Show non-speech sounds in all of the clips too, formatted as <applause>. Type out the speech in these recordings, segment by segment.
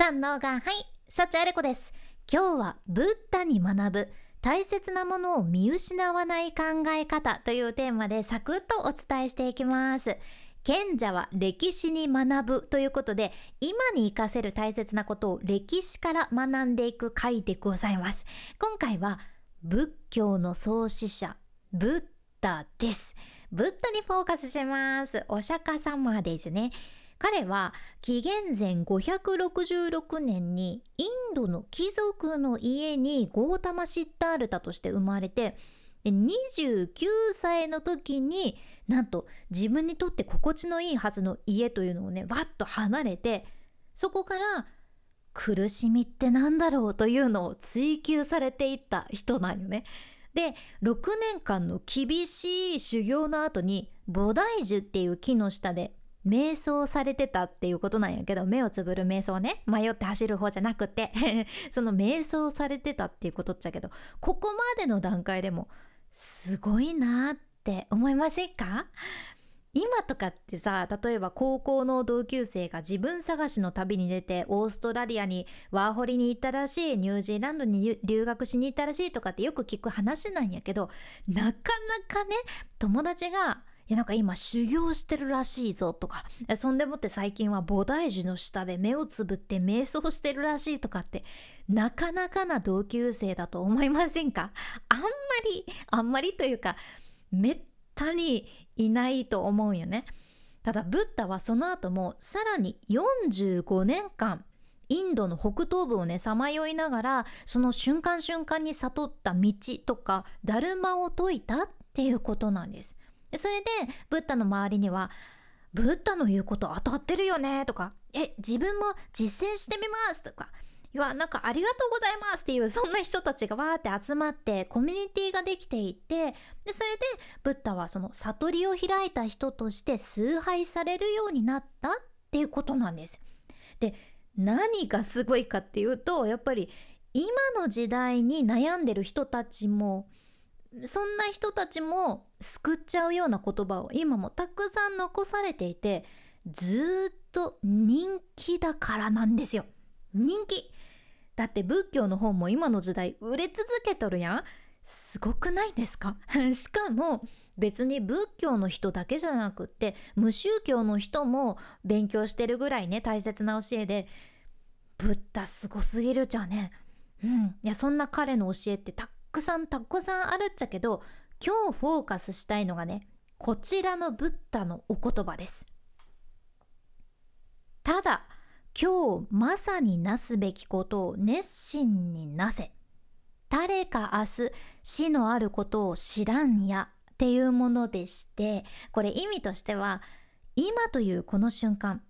三能がはい幸あれ子です。今日はブッダに学ぶ大切なものを見失わない考え方というテーマでサクッとお伝えしていきます。賢者は歴史に学ぶということで今に生かせる大切なことを歴史から学んでいく回でございます。今回は仏教の創始者ブッダです。ブッダにフォーカスします。お釈迦様ですね。彼は紀元前566年にインドの貴族の家にゴータマ・シッタールタとして生まれて29歳の時になんと自分にとって心地のいいはずの家というのをねバッと離れてそこから苦しみってなんだろうというのを追求されていった人なんよね。で6年間の厳しい修行の後に菩提樹っていう木の下で瞑想されてたっていうことなんやけど目をつぶる瞑想ね。迷って走る方じゃなくて。<laughs> その瞑想されてたっていうことっちゃけどここまでの段階でもすごいなって思いませんか？今とかってさ例えば高校の同級生が自分探しの旅に出てオーストラリアにワーホリに行ったらしいニュージーランドに留学しに行ったらしいとかってよく聞く話なんやけどなかなかね友達がやなんか今修行してるらしいぞとかそんでもって最近は菩提樹の下で目をつぶって瞑想してるらしいとかってなかなかな同級生だと思いませんか？<laughs> あんまりあんまりというかめったにいないと思うよね。ただブッダはその後もさらに45年間インドの北東部をねさまよいながらその瞬間瞬間に悟った道とかダルマを説いたっていうことなんです。それでブッダの周りには「ブッダの言うこと当たってるよね」とか「え自分も実践してみます」とか「いやなんかありがとうございます」っていうそんな人たちがわーって集まってコミュニティができていてでそれでブッダはその悟りを開いた人として崇拝されるようになったっていうことなんです。で何がすごいかっていうとやっぱり今の時代に悩んでる人たちもそんな人たちも救っちゃうような言葉を今もたくさん残されていてずっと人気だからなんですよ。人気。だって仏教の本も今の時代売れ続けとるやん。すごくないですか？<laughs> しかも別に仏教の人だけじゃなくって無宗教の人も勉強してるぐらいね大切な教えでブッダすごすぎるじゃね。うん。いやそんな彼の教えってたくさんたくさんあるっちゃけど今日フォーカスしたいのがねこちらのブッダのお言葉です。ただ今日まさになすべきことを熱心になせ。誰か明日死のあることを知らんやっていうものでしてこれ意味としては今というこの瞬間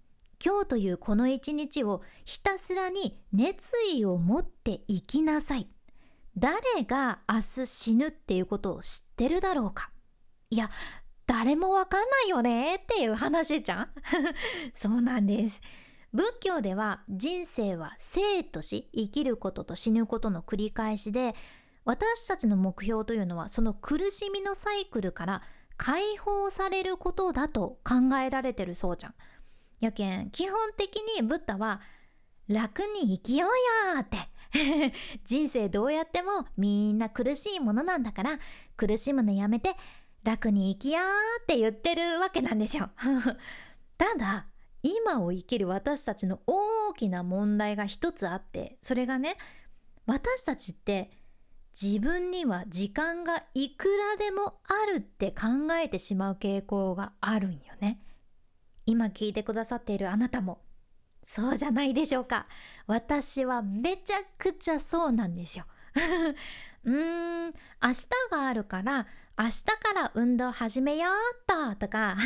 今日というこの一日をひたすらに熱意を持って生きなさい。誰が明日死ぬっていうことを知ってるだろうか？いや誰もわかんないよねっていう話じゃん。<laughs> そうなんです。仏教では人生は生と死生きることと死ぬことの繰り返しで私たちの目標というのはその苦しみのサイクルから解放されることだと考えられてるそうじゃん。やけん基本的にブッダは楽に生きようやって。<laughs> 人生どうやってもみんな苦しいものなんだから苦しむのやめて楽に生きやーって言ってるわけなんですよ。<laughs> ただ今を生きる私たちの大きな問題が一つあってそれがね私たちって自分には時間がいくらでもあるって考えてしまう傾向があるんよね。今聞いてくださっているあなたも。そうじゃないでしょうか。私はめちゃくちゃそうなんですよ。<laughs> うーん明日があるから明日から運動始めようっととか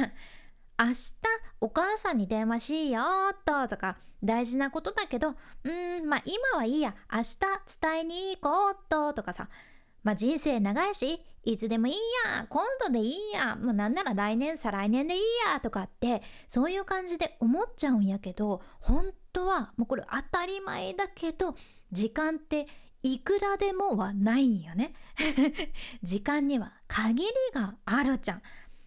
明日お母さんに電話しようっととか大事なことだけどうーんまあ今はいいや明日伝えに行こうっととかさまあ人生長いしいつでもいいや今度でいいやもうなんなら来年再来年でいいやとかってそういう感じで思っちゃうんやけど本当はもうこれ当たり前だけど時間っていくらでもはないんよね。<laughs> 時間には限りがあるじゃん。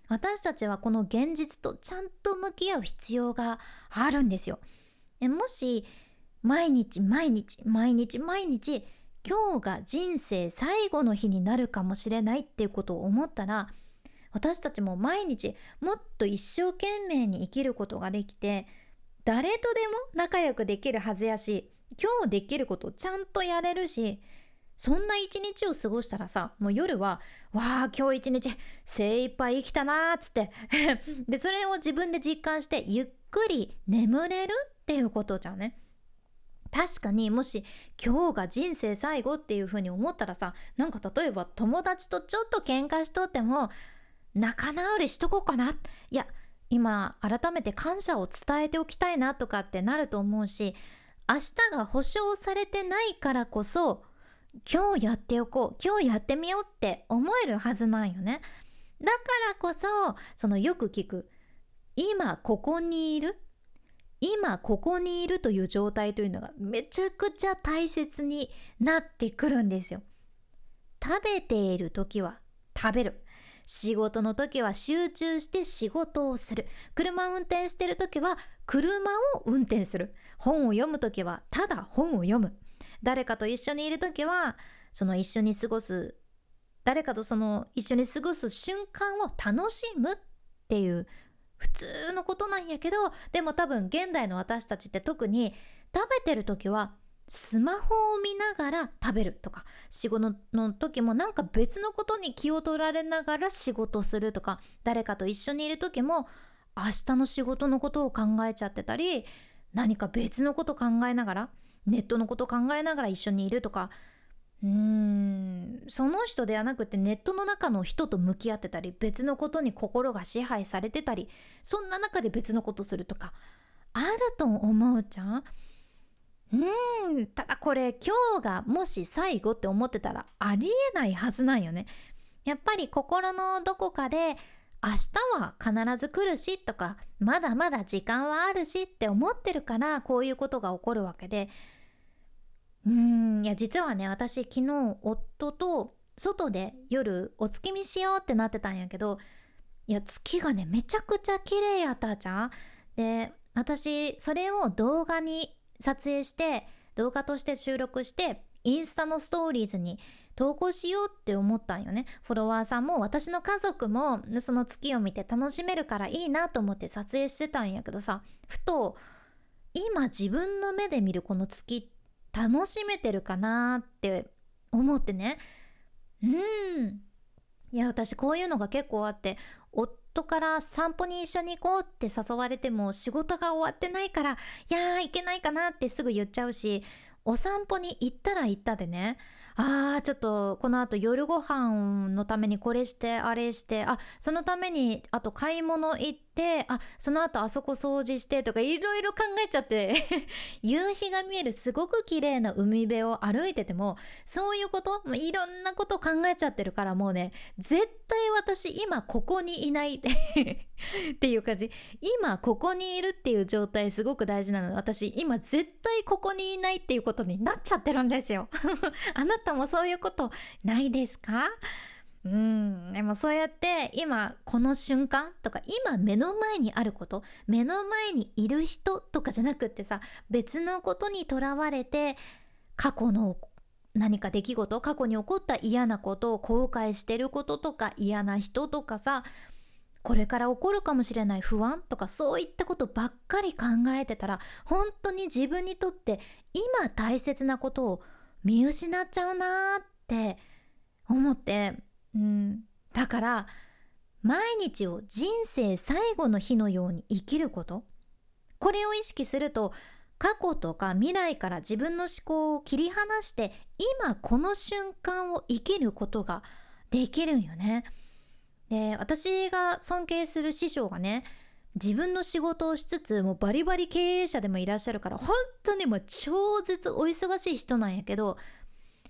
私たちはこの現実とちゃんと向き合う必要があるんですよ。もし毎日毎日毎日毎日今日が人生最後の日になるかもしれないっていうことを思ったら私たちも毎日もっと一生懸命に生きることができて誰とでも仲良くできるはずやし今日できることをちゃんとやれるしそんな一日を過ごしたらさもう夜は「わあ今日一日精一杯生きたな」っつって <laughs> でそれを自分で実感してゆっくり眠れるっていうことじゃんね。確かにもし今日が人生最後っていう風に思ったらさなんか例えば友達とちょっと喧嘩しとっても仲直りしとこうかないや今改めて感謝を伝えておきたいなとかってなると思うし明日が保証されてないからこそ今日やっておこう今日やってみようって思えるはずなんよね。だからこそそのよく聞く今ここにいる今ここにいるという状態というのがめちゃくちゃ大切になってくるんですよ。食べている時は食べる。仕事の時は集中して仕事をする。車を運転してる時は車を運転する。本を読む時はただ本を読む。誰かと一緒にいる時はその一緒に過ごす誰かとその一緒に過ごす瞬間を楽しむっていう普通のことなんやけどでも多分現代の私たちって特に食べてる時はスマホを見ながら食べるとか仕事の時もなんか別のことに気を取られながら仕事するとか誰かと一緒にいる時も明日の仕事のことを考えちゃってたり何か別のこと考えながらネットのこと考えながら一緒にいるとかうん。その人ではなくてネットの中の人と向き合ってたり別のことに心が支配されてたりそんな中で別のことするとかあると思うじゃん。うん。ただこれ今日がもし最後って思ってたらありえないはずなんよね。やっぱり心のどこかで明日は必ず来るしとかまだまだ時間はあるしって思ってるからこういうことが起こるわけでうんいや実はね私昨日夫と外で夜お月見しようってなってたんやけどいや月がねめちゃくちゃ綺麗やったじゃん。で私それを動画に撮影して動画として収録してインスタのストーリーズに投稿しようって思ったんよねフォロワーさんも私の家族もその月を見て楽しめるからいいなと思って撮影してたんやけどさふと今自分の目で見るこの月って楽しめてるかなって思ってね。うん。いや私こういうのが結構あって夫から散歩に一緒に行こうって誘われても仕事が終わってないからいやー行けないかなってすぐ言っちゃうしお散歩に行ったら行ったでね。あーちょっとこのあと夜ご飯のためにこれしてあれしてあそのためにあと買い物行ってあその後あそこ掃除してとかいろいろ考えちゃって <laughs> 夕日が見えるすごく綺麗な海辺を歩いててもそういうこといろんなこと考えちゃってるからもうね絶対私今ここにいない <laughs> っていう感じ。今ここにいるっていう状態すごく大事なの。で私今絶対ここにいないっていうことになっちゃってるんですよ。<laughs> あなたもそういうことないですか？うん。でもそうやって今この瞬間とか今目の前にあること目の前にいる人とかじゃなくってさ別のことにとらわれて過去の何か出来事過去に起こった嫌なことを後悔してることとか嫌な人とかさこれから起こるかもしれない不安とかそういったことばっかり考えてたら本当に自分にとって今大切なことを見失っちゃうなーって思ってうんだから毎日を人生最後の日のように生きることこれを意識すると過去とか未来から自分の思考を切り離して今この瞬間を生きることができるんよね。で私が尊敬する師匠がね自分の仕事をしつつもうバリバリ経営者でもいらっしゃるから本当にもう超絶お忙しい人なんやけど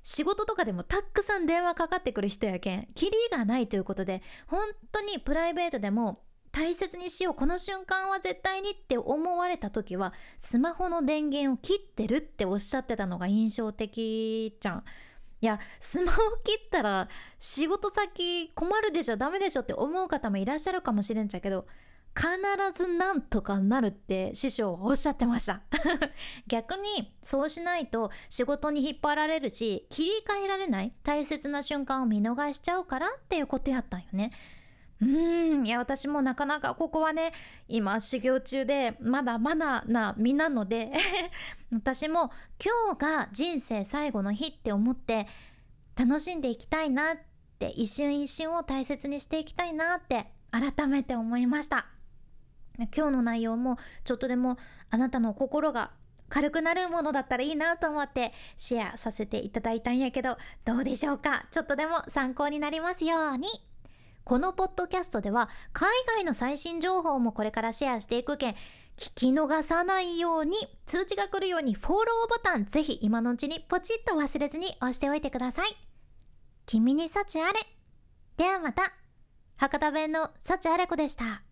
仕事とかでもたくさん電話かかってくる人やけんキリがないということで本当にプライベートでも大切にしようこの瞬間は絶対にって思われた時はスマホの電源を切ってるっておっしゃってたのが印象的じゃん。いやスマホ切ったら仕事先困るでしょダメでしょって思う方もいらっしゃるかもしれんちゃけど必ずなんとかなるって師匠はおっしゃってました。<laughs> 逆にそうしないと仕事に引っ張られるし切り替えられない大切な瞬間を見逃しちゃうからっていうことやったんよね。うーんいや私もなかなかここはね今修行中でまだまだな身なので <laughs> 私も今日が人生最後の日って思って楽しんでいきたいなって一瞬一瞬を大切にしていきたいなって改めて思いました今日の内容もちょっとでもあなたの心が軽くなるものだったらいいなと思ってシェアさせていただいたんやけどどうでしょうか？ちょっとでも参考になりますように。このポッドキャストでは海外の最新情報もこれからシェアしていくけん聞き逃さないように通知が来るようにフォローボタンぜひ今のうちにポチッと忘れずに押しておいてください。君に幸あれ。ではまた。博多弁の幸あれ子でした。